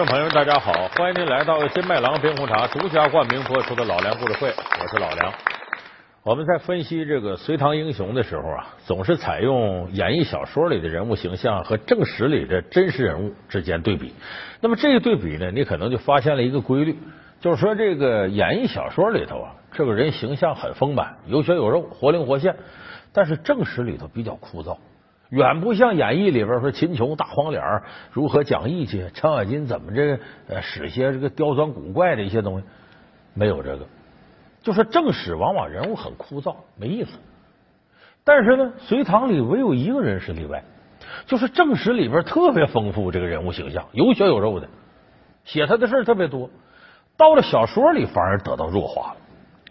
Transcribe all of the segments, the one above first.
众朋友们，大家好，欢迎您来到金麦郎冰红茶独家冠名播出的老梁故事会，我是老梁。我们在分析这个隋唐英雄的时候啊，总是采用演绎小说里的人物形象和正史里的真实人物之间对比。那么这个对比呢，你可能就发现了一个规律，就是说这个演绎小说里头啊，这个人形象很丰满，有血有肉，活灵活现，但是正史里头比较枯燥。远不像演义里边说秦琼大黄脸如何讲义气，程咬金怎么这呃使些这个刁钻古怪的一些东西，没有这个。就说正史往往人物很枯燥，没意思。但是呢，隋唐里唯有一个人是例外，就是正史里边特别丰富，这个人物形象有血有肉的，写他的事特别多。到了小说里反而得到弱化了。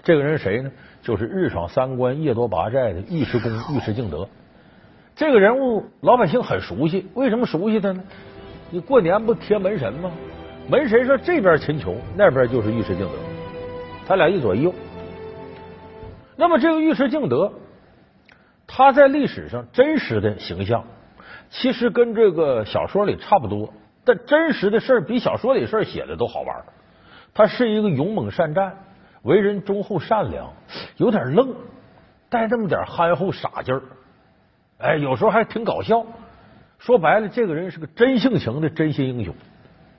这个人谁呢？就是日闯三关、夜夺八寨的尉迟恭尉迟敬德。这个人物老百姓很熟悉，为什么熟悉他呢？你过年不贴门神吗？门神说这边秦琼，那边就是尉迟敬德，他俩一左一右。那么这个尉迟敬德，他在历史上真实的形象，其实跟这个小说里差不多，但真实的事比小说里事写的都好玩。他是一个勇猛善战，为人忠厚善良，有点愣，带那么点憨厚傻劲儿。哎，有时候还挺搞笑。说白了，这个人是个真性情的真心英雄。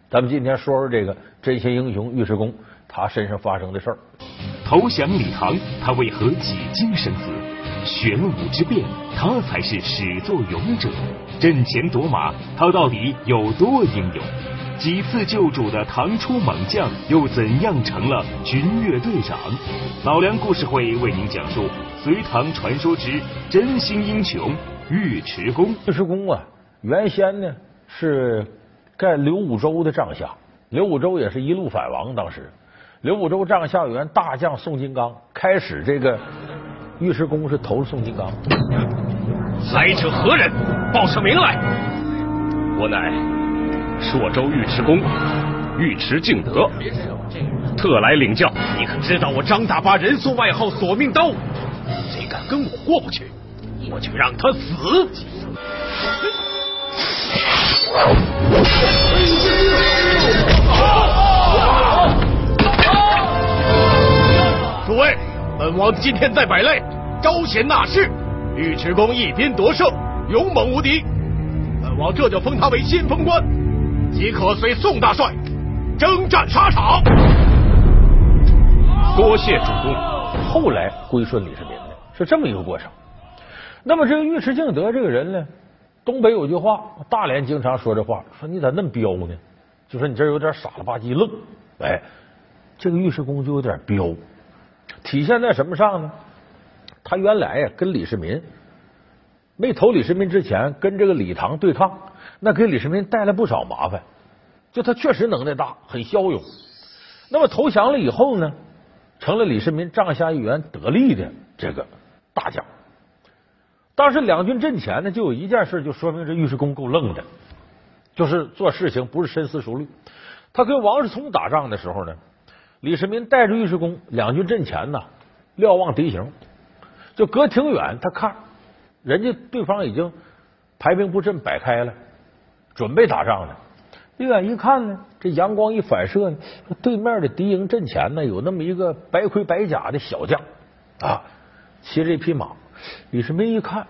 咱们今天说说这个真心英雄尉迟恭，他身上发生的事儿。投降李唐，他为何几经生死？玄武之变，他才是始作俑者。阵前夺马，他到底有多英勇？几次救主的唐初猛将，又怎样成了军乐队长？老梁故事会为您讲述隋唐传说之真心英雄尉迟恭。尉迟恭啊，原先呢是盖刘武周的帐下，刘武周也是一路反王。当时刘武周帐下有员大将宋金刚，开始这个尉迟恭是投了宋金刚。来者何人？报上名来。我乃。朔州尉迟恭，尉迟敬德，特来领教。你可知道我张大八人送外号索命刀？谁敢跟我过不去，我就让他死！诸位，本王今天在百擂，招贤纳士，尉迟恭一边夺胜，勇猛无敌。本王这就封他为先锋官。即可随宋大帅征战沙场。多谢主公。后来归顺李世民的是这么一个过程。那么这个尉迟敬德这个人呢，东北有句话，大连经常说这话，说你咋那么彪呢？就说你这有点傻了吧唧愣。哎，这个尉迟恭就有点彪，体现在什么上呢？他原来呀跟李世民没投李世民之前，跟这个李唐对抗。那给李世民带来不少麻烦，就他确实能耐大，很骁勇。那么投降了以后呢，成了李世民帐下一员得力的这个大将。当时两军阵前呢，就有一件事，就说明这尉迟恭够愣的，就是做事情不是深思熟虑。他跟王世充打仗的时候呢，李世民带着尉迟恭，两军阵前呢，瞭望敌形，就隔挺远，他看人家对方已经排兵布阵摆开了。准备打仗呢，离远一看呢，这阳光一反射，对面的敌营阵前呢，有那么一个白盔白甲的小将啊，骑着一匹马。李世民一看，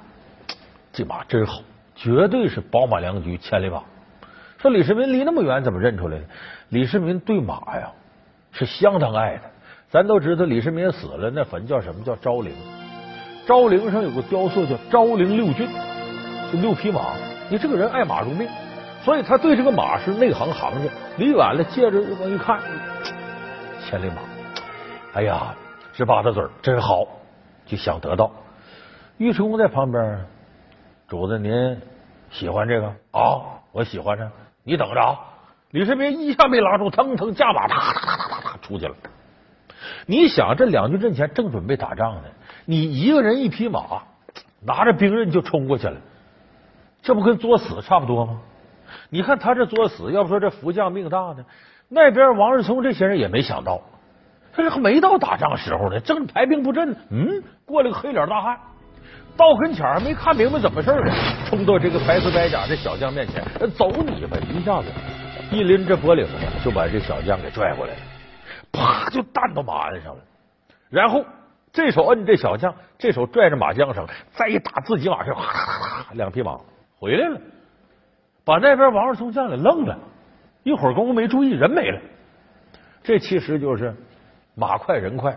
这马真好，绝对是宝马良驹千里马。说李世民离那么远怎么认出来呢？李世民对马呀是相当爱的。咱都知道李世民死了，那坟叫什么叫昭陵？昭陵上有个雕塑叫昭陵六骏，就六匹马。你这个人爱马如命。所以他对这个马是内行行家，离远了借着往一看，千里马，哎呀，直巴大嘴真好，就想得到。尉迟恭在旁边，主子您喜欢这个啊？我喜欢着，你等着啊！李世民一下没拉住，腾腾驾马，哒哒哒哒哒出去了。你想，这两军阵前正准备打仗呢，你一个人一匹马，拿着兵刃就冲过去了，这不跟作死差不多吗？你看他这作死，要不说这福将命大呢？那边王世充这些人也没想到，他这还没到打仗时候呢，正排兵布阵呢。嗯，过来个黑脸大汉，到跟前还没看明白怎么事呢，冲到这个白丝白甲这小将面前，走你吧！一下子一拎着脖领子，就把这小将给拽过来了，啪就弹到马鞍上了。然后这手摁这小将，这手拽着马缰绳，再一打自己马上，两匹马回来了，把那边王世充将给愣了，一会儿功夫没注意，人没了。这其实就是马快人快。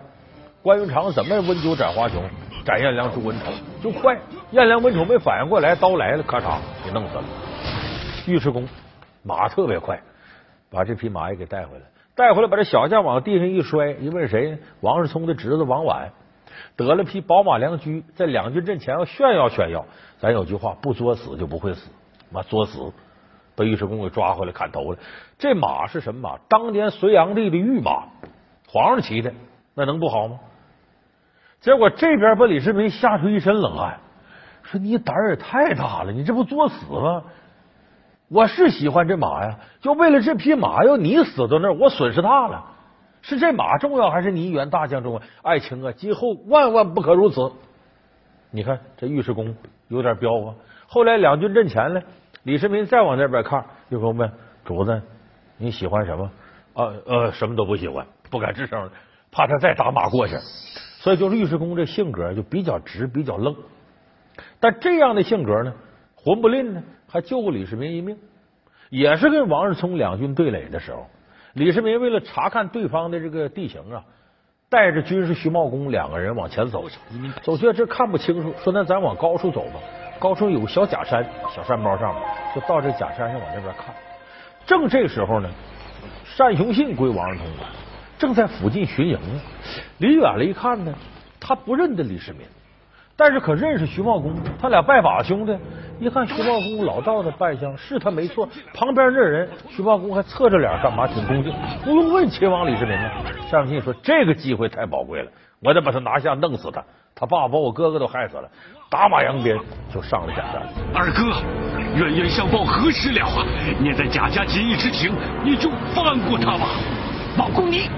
关云长怎么温酒斩华雄，斩颜良诛文丑就快。颜良文丑没反应过来，刀来了，咔嚓给弄死了。尉迟恭马特别快，把这匹马也给带回来，带回来把这小将往地上一摔，一问谁？王世充的侄子王绾得了匹宝马良驹，在两军阵前要炫耀炫耀。咱有句话，不作死就不会死，妈作死，被尉迟恭给抓回来砍头了。这马是什么马？当年隋炀帝的御马，皇上骑的，那能不好吗？结果这边把李世民吓出一身冷汗，说：“你胆儿也太大了，你这不作死吗？我是喜欢这马呀，就为了这匹马，要你死到那儿，我损失大了。是这马重要，还是你一员大将重要？爱卿啊，今后万万不可如此。你看这尉迟恭有点彪啊。后来两军阵前呢，李世民再往那边看，就说问主子你喜欢什么？啊呃，什么都不喜欢，不敢吱声，怕他再打马过去。”所以，就尉迟恭这性格就比较直，比较愣。但这样的性格呢，混不吝呢，还救过李世民一命。也是跟王世充两军对垒的时候，李世民为了查看对方的这个地形啊，带着军师徐茂公两个人往前走，走去这看不清楚，说那咱往高处走吧。高处有个小假山，小山包上面，就到这假山上往那边看。正这时候呢，单雄信归王世充管。正在附近巡营呢，离远了一看呢，他不认得李世民，但是可认识徐茂公，他俩拜把兄弟。一看徐茂公老道的扮相是他没错，旁边这人徐茂公还侧着脸干嘛？挺恭敬，不用问秦王李世民呢。上信说这个机会太宝贵了，我得把他拿下，弄死他。他爸把我哥哥都害死了，打马扬鞭就上了假山。二哥，冤冤相报何时了啊？念在贾家结义之情，你就放过他吧。老公，你，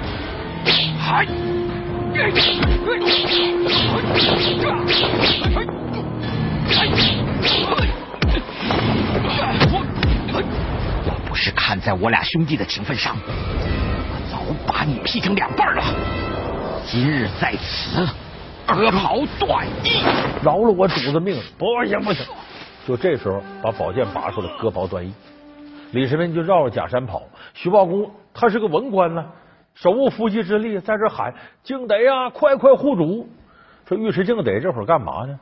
嗨！要不是看在我俩兄弟的情分上，我早把你劈成两半了。今日在此，割袍断义，饶了我主子命！不行不行！就这时候，把宝剑拔出来，割袍断义。李世民就绕着假山跑，徐茂公他是个文官呢，手无缚鸡之力，在这喊：“敬德呀，快快护主！”说尉迟敬德这会儿干嘛呢？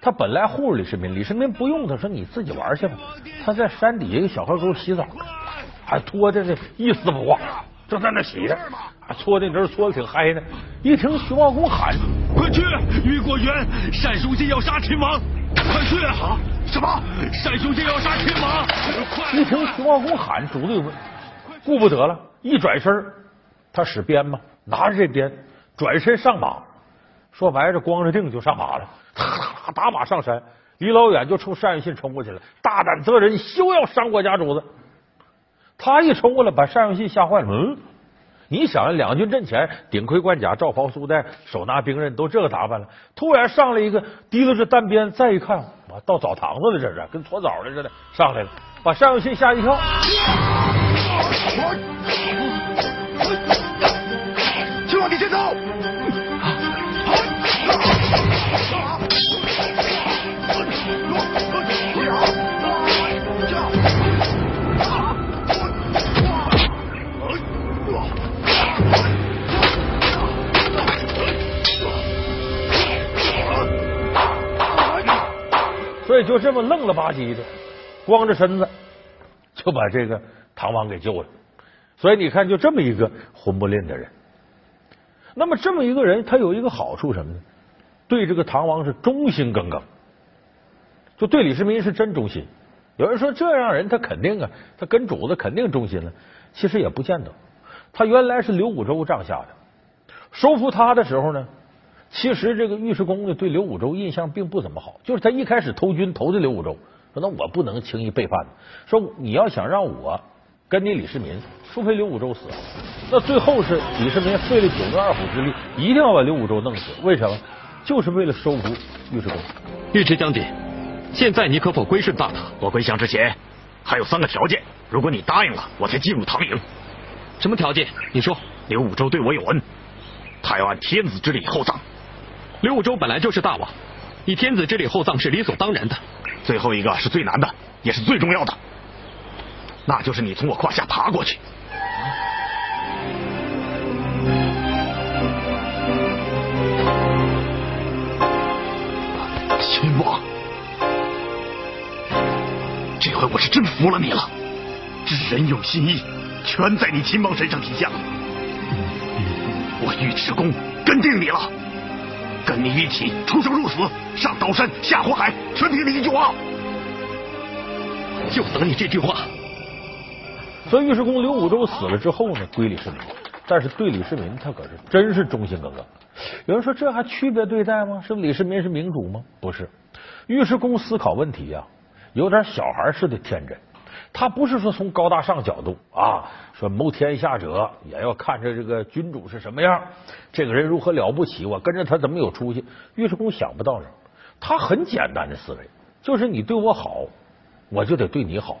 他本来护着李世民，李世民不用他，说你自己玩去吧。他在山底下一个小河沟洗澡，还拖着这，一丝不挂，正在那洗着，搓的你这搓的挺嗨呢。一听徐茂公喊：“快去！于果元，单雄信要杀秦王，快去！”啊！什么？单雄信要杀秦王！一听徐茂公喊，主子顾不得了，一转身，他使鞭嘛，拿着这鞭，转身上马。说白了，光着腚就上马了，打马上山，离老远就冲单于信冲过去了。大胆贼人，休要伤我家主子！他一冲过来，把单于信吓坏了。嗯，你想，两军阵前，顶盔贯甲，罩袍束带，手拿兵刃，都这个打扮了。突然上来一个，提溜着单鞭，再一看，啊，到澡堂子了，这是跟搓澡的似的，上来了，把单于信吓一跳。秦王，你先走。所以就这么愣了吧唧的，光着身子就把这个唐王给救了。所以你看，就这么一个混不吝的人。那么这么一个人，他有一个好处什么呢？对这个唐王是忠心耿耿，就对李世民是真忠心。有人说这样人他肯定啊，他跟主子肯定忠心了。其实也不见得。他原来是刘武周帐下的，收服他的时候呢。其实这个尉迟恭呢，对刘武周印象并不怎么好。就是他一开始投军投的刘武周，说那我不能轻易背叛。说你要想让我跟你李世民，除非刘武周死了。那最后是李世民费了九牛二虎之力，一定要把刘武周弄死。为什么？就是为了收服尉迟恭。尉迟将军，现在你可否归顺大唐？我归降之前还有三个条件。如果你答应了，我才进入唐营。什么条件？你说。刘武周对我有恩，他要按天子之礼厚葬。刘武周本来就是大王，以天子之礼厚葬是理所当然的。最后一个是最难的，也是最重要的，那就是你从我胯下爬过去。秦王，这回我是真服了你了，知人有心意，全在你秦王身上体现了。我尉迟恭跟定你了，跟你一起出生入死，上刀山下火海，全凭你一句话。就等你这句话。所以尉迟恭刘武周死了之后呢，归李世民，但是对李世民他可是真是忠心耿耿。有人说这还区别对待吗？是李世民是明主吗？不是，尉迟恭思考问题呀，有点小孩似的天真。他不是说从高大上角度啊，说谋天下者也要看着这个君主是什么样，这个人如何了不起，我跟着他怎么有出息？尉迟恭想不到这，他很简单的思维，就是你对我好，我就得对你好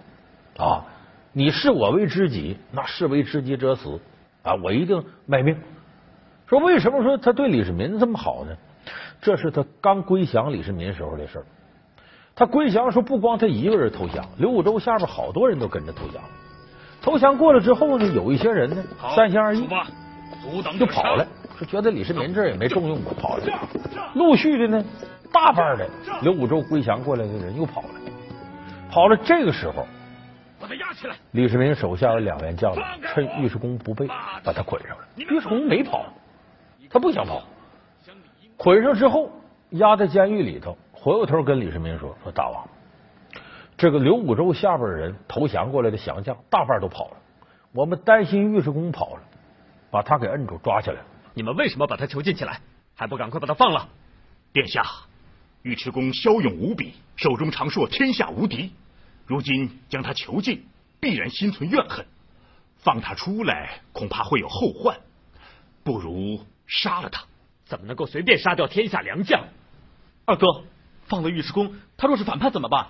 啊！你视我为知己，那视为知己者死啊！我一定卖命。说为什么说他对李世民这么好呢？这是他刚归降李世民时候的事儿。他归降说不光他一个人投降，刘武周下边好多人都跟着投降。投降过了之后呢，有一些人呢三心二意，就跑了，说觉得李世民这儿也没重用我，跑了。陆续的呢，大半的刘武周归降过来的人又跑了，跑了。这个时候，把他压起来。李世民手下有两员将领，趁尉迟恭不备，把他捆上了。尉迟恭没跑，他不想跑，捆上之后压在监狱里头。回过头跟李世民说：“说大王，这个刘武周下边的人投降过来的降将大半都跑了，我们担心尉迟恭跑了，把他给摁住抓起来。你们为什么把他囚禁起来？还不赶快把他放了？殿下，尉迟恭骁勇无比，手中长槊天下无敌。如今将他囚禁，必然心存怨恨，放他出来恐怕会有后患，不如杀了他。怎么能够随便杀掉天下良将？二哥。”放了尉迟恭，他若是反叛怎么办？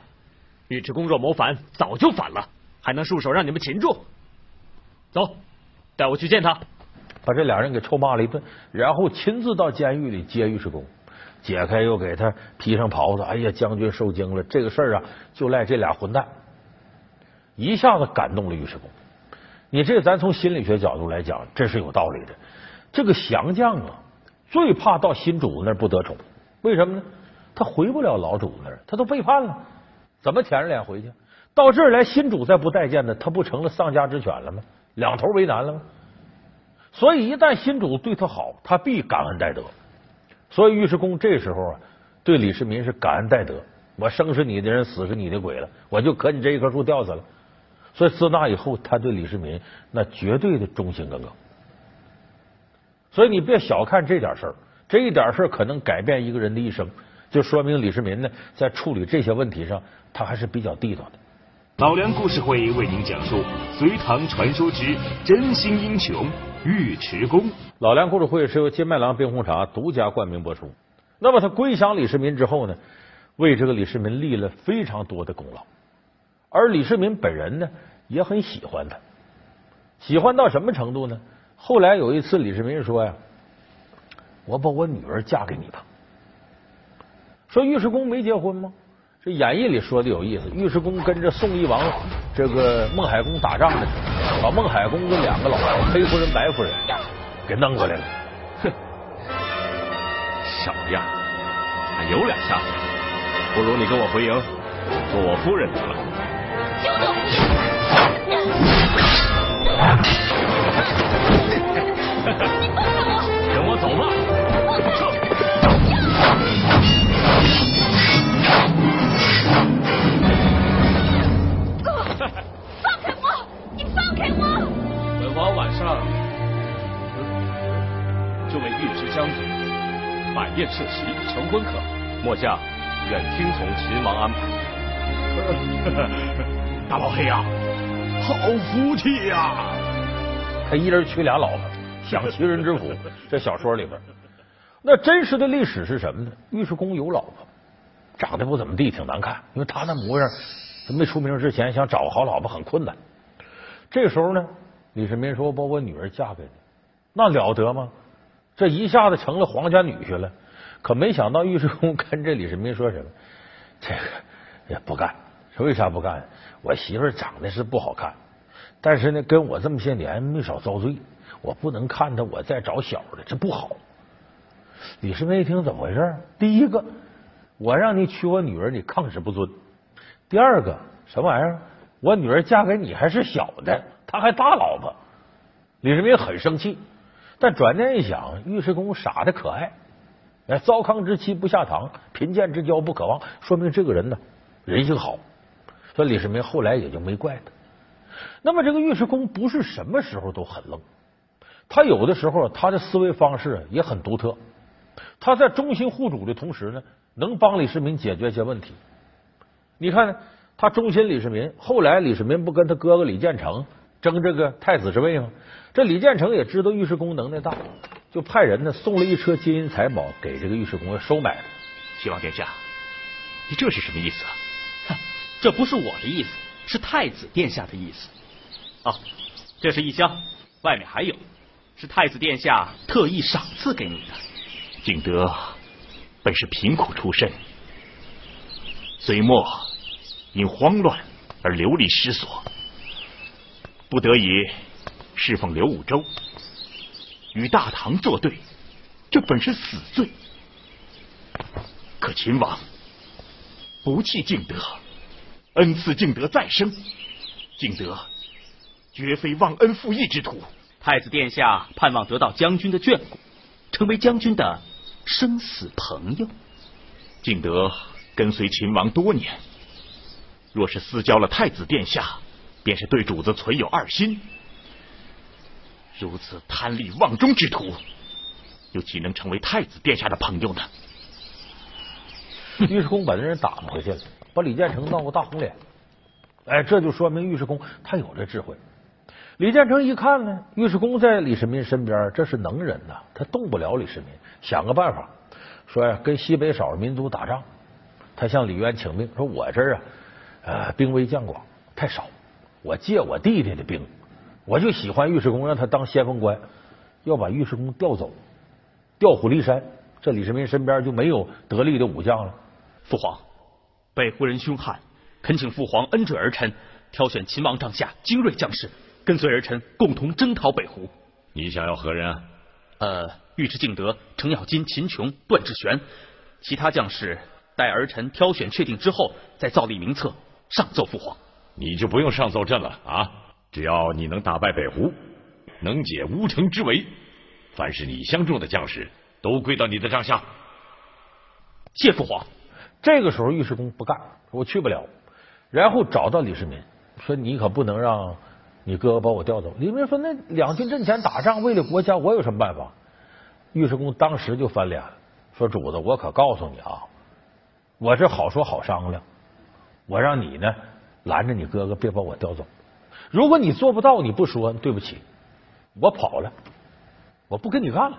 尉迟恭若谋反，早就反了，还能束手让你们擒住？走，带我去见他。把这俩人给臭骂了一顿，然后亲自到监狱里接尉迟恭，解开又给他披上袍子。哎呀，将军受惊了，这个事儿啊，就赖这俩混蛋，一下子感动了尉迟恭。你这咱从心理学角度来讲，这是有道理的。这个降将啊，最怕到新主子那不得宠，为什么呢？他回不了老主子那儿，他都背叛了，怎么舔着脸回去？到这儿来，新主再不待见他，他不成了丧家之犬了吗？两头为难了吗？所以一旦新主对他好，他必感恩戴德。所以尉迟恭这时候啊，对李世民是感恩戴德。我生是你的人，死是你的鬼了，我就可你这一棵树吊死了。所以自那以后，他对李世民那绝对的忠心耿耿。所以你别小看这点事儿，这一点事儿可能改变一个人的一生。就说明李世民呢，在处理这些问题上，他还是比较地道的。老梁故事会为您讲述隋唐传说之真心英雄尉迟恭。老梁故事会是由金麦郎冰红茶独家冠名播出。那么他归降李世民之后呢，为这个李世民立了非常多的功劳，而李世民本人呢，也很喜欢他，喜欢到什么程度呢？后来有一次，李世民说呀：“我把我女儿嫁给你吧。”说尉迟恭没结婚吗？这演义里说的有意思。尉迟恭跟着宋义王这个孟海公打仗的时候，把孟海公跟两个老婆黑夫人、白夫人给弄过来了。哼，小样，还有两下子，不如你跟我回营做我夫人得了。你放开我！跟我走吧。就为尉迟将军摆宴设席，成婚可，末将愿听从秦王安排。大老黑呀，好福气呀！他一人娶俩老婆，享齐人之福。这小说里边，那真实的历史是什么呢？尉迟恭有老婆，长得不怎么地，挺难看，因为他那模样，没出名之前想找个好老婆很困难。这时候呢，李世民说：“我把我女儿嫁给你，那了得吗？这一下子成了皇家女婿了。可没想到尉迟恭跟这李世民说什么？这个也不干。说为啥不干？我媳妇长得是不好看，但是呢，跟我这么些年没少遭罪，我不能看她我再找小的，这不好。李世民一听怎么回事？第一个，我让你娶我女儿，你抗旨不遵；第二个，什么玩意儿？我女儿嫁给你还是小的，她还大老婆。李世民很生气，但转念一想，尉迟恭傻的可爱，哎，糟糠之妻不下堂，贫贱之交不可忘，说明这个人呢人性好。所以李世民后来也就没怪他。那么这个尉迟恭不是什么时候都很愣，他有的时候他的思维方式也很独特。他在忠心护主的同时呢，能帮李世民解决一些问题。你看，他忠心李世民，后来李世民不跟他哥哥李建成争这个太子之位吗？这李建成也知道尉迟恭能耐大，就派人呢送了一车金银财宝给这个尉迟恭收买了。齐王殿下，你这是什么意思啊？哼，这不是我的意思，是太子殿下的意思。哦，这是一箱，外面还有，是太子殿下特意赏赐给你的。景德本是贫苦出身，隋末因慌乱而流离失所，不得已侍奉刘武周，与大唐作对，这本是死罪。可秦王不弃敬德，恩赐敬德再生，敬德绝非忘恩负义之徒。太子殿下盼望得到将军的眷顾，成为将军的。生死朋友，敬德跟随秦王多年，若是私交了太子殿下，便是对主子存有二心。如此贪利忘忠之徒，又岂能成为太子殿下的朋友呢？尉迟恭把这人打回去了，把李建成闹个大红脸。哎，这就说明尉迟恭他有这智慧。李建成一看呢，尉迟恭在李世民身边，这是能人呐，他动不了李世民。想个办法，说呀，跟西北少数民族打仗，他向李渊请命，说我这儿啊，呃，兵微将广，太少，我借我弟弟的兵，我就喜欢尉迟恭，让他当先锋官，要把尉迟恭调走，调虎离山，这李世民身边就没有得力的武将了。父皇，北胡人凶悍，恳请父皇恩准儿臣，挑选秦王帐下精锐将士。跟随儿臣共同征讨北胡。你想要何人啊？呃，尉迟敬德、程咬金、秦琼、段志玄，其他将士待儿臣挑选确定之后，再造立名册上奏父皇。你就不用上奏朕了啊！只要你能打败北胡，能解乌城之围，凡是你相中的将士都归到你的帐下。谢父皇。这个时候尉迟恭不干，我去不了。然后找到李世民，说你可不能让。你哥哥把我调走，李明说：“那两军阵前打仗，为了国家，我有什么办法？”尉迟恭当时就翻脸了，说：“主子，我可告诉你啊，我这好说好商量，我让你呢拦着你哥哥，别把我调走。如果你做不到，你不说，对不起，我跑了，我不跟你干了，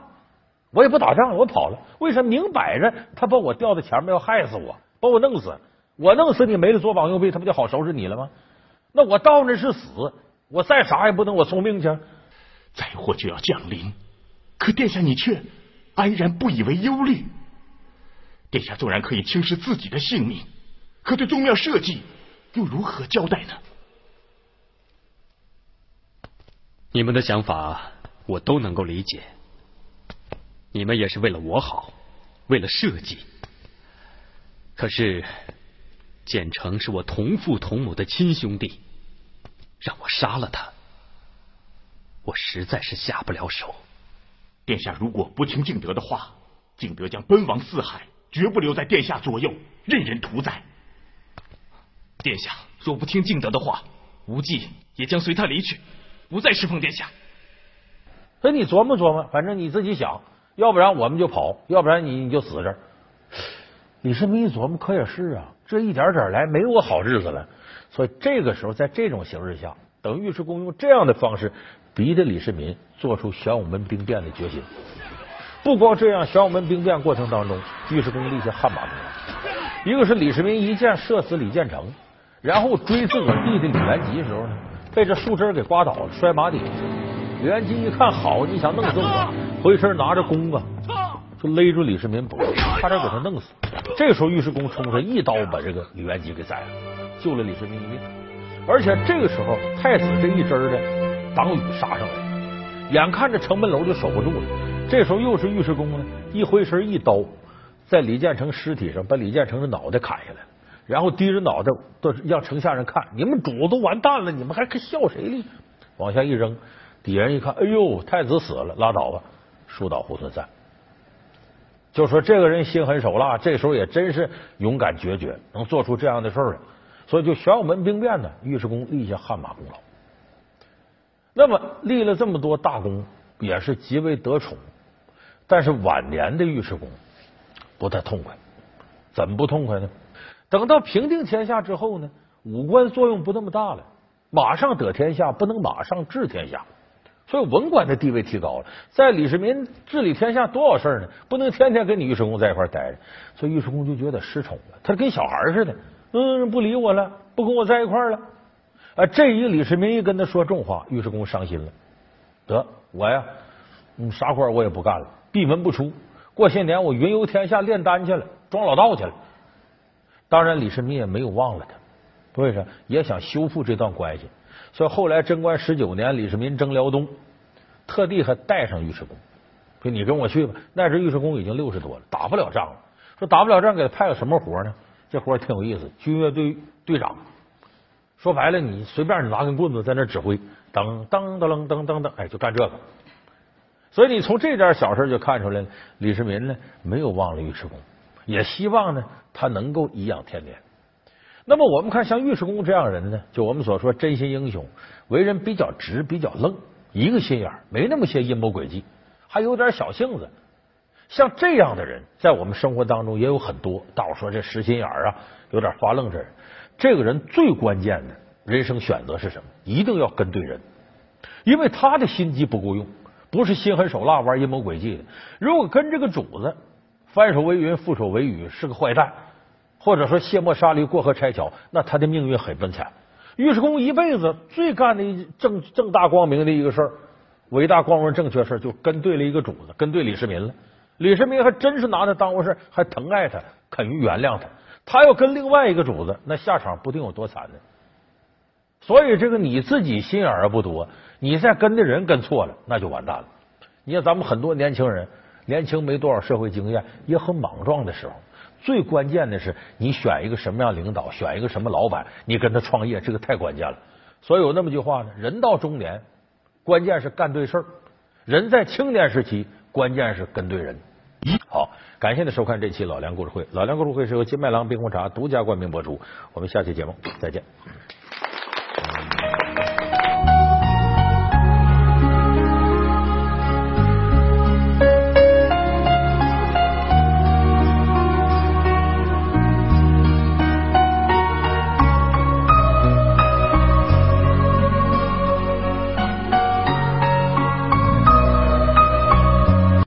我也不打仗了，我跑了。为什么？明摆着他把我调在前面要害死我，把我弄死，我弄死你没了左膀右臂，他不就好收拾你了吗？那我到那是死。”我再啥也不能，我送命去。灾祸就要降临，可殿下你却安然不以为忧虑。殿下纵然可以轻视自己的性命，可对宗庙社稷又如何交代呢？你们的想法我都能够理解，你们也是为了我好，为了社稷。可是简成是我同父同母的亲兄弟。让我杀了他，我实在是下不了手。殿下如果不听敬德的话，敬德将奔亡四海，绝不留在殿下左右，任人屠宰。殿下若不听敬德的话，无忌也将随他离去，不再侍奉殿下。那你琢磨琢磨，反正你自己想，要不然我们就跑，要不然你你就死这儿。李世民一琢磨，可也是啊，这一点点来，没我好日子了。所以这个时候，在这种形势下，等尉迟恭用这样的方式逼着李世民做出玄武门兵变的决心。不光这样，玄武门兵变过程当中，尉迟恭立下汗马功劳。一个是李世民一箭射死李建成，然后追自个儿弟弟李元吉的时候呢，被这树枝给刮倒了，摔马底下。李元吉一看好，你想弄死我，回身拿着弓啊，就勒住李世民脖子，差点给他弄死。这时候尉迟恭冲上一刀把这个李元吉给宰了，救了李世民一命。而且这个时候太子这一支的党羽杀上来，眼看着城门楼就守不住了。这时候又是尉迟恭呢，一回身一刀，在李建成尸体上把李建成的脑袋砍下来了。然后低着脑袋，都让城下人看，你们主都完蛋了，你们还笑谁呢？往下一扔，底下人一看，哎呦，太子死了，拉倒吧，树倒猢狲散。就说这个人心狠手辣，这时候也真是勇敢决绝，能做出这样的事儿来，所以就玄武门兵变呢，尉迟恭立下汗马功劳。那么立了这么多大功，也是极为得宠。但是晚年的尉迟恭不太痛快，怎么不痛快呢？等到平定天下之后呢，武官作用不那么大了，马上得天下不能马上治天下，所以文官的地位提高了。在李世民治理天下多少事呢？不能天天跟你尉迟恭在一块待着，所以尉迟恭就觉得失宠了，他跟小孩似的，嗯，不理我了，不跟我在一块了。啊，这一李世民一跟他说重话，尉迟恭伤心了，得我呀，嗯，啥官我也不干了，闭门不出。过些年我云游天下炼丹去了，装老道去了。当然，李世民也没有忘了他，为啥？也想修复这段关系。所以后来贞观十九年，李世民征辽东，特地还带上尉迟恭，说你跟我去吧。那时尉迟恭已经六十多了，打不了仗了。说打不了仗，给他派个什么活呢？这活挺有意思，军乐队队长。说白了，你随便你拿根棍子在那指挥，噔噔噔噔噔噔，哎，就干这个。所以你从这点小事就看出来了，李世民呢没有忘了尉迟恭。也希望呢，他能够颐养天年。那么我们看像尉迟恭这样人呢，就我们所说真心英雄，为人比较直，比较愣，一个心眼没那么些阴谋诡计，还有点小性子。像这样的人，在我们生活当中也有很多。大伙说这实心眼啊，有点发愣这人，这个人最关键的人生选择是什么？一定要跟对人，因为他的心机不够用，不是心狠手辣玩阴谋诡计的。如果跟这个主子。翻手为云，覆手为雨，是个坏蛋，或者说卸磨杀驴、过河拆桥，那他的命运很悲惨。尉迟恭一辈子最干的正正大光明的一个事儿，伟大光荣正确事儿，就跟对了一个主子，跟对李世民了。李世民还真是拿他当回事，还疼爱他，肯于原谅他。他要跟另外一个主子，那下场不定有多惨呢。所以，这个你自己心眼儿不多，你再跟的人跟错了，那就完蛋了。你看，咱们很多年轻人。年轻没多少社会经验，也很莽撞的时候，最关键的是你选一个什么样领导，选一个什么老板，你跟他创业，这个太关键了。所以有那么句话呢：人到中年，关键是干对事儿；人在青年时期，关键是跟对人。好，感谢您收看这期老梁故事会。老梁故事会是由金麦郎冰红茶独家冠名播出。我们下期节目再见。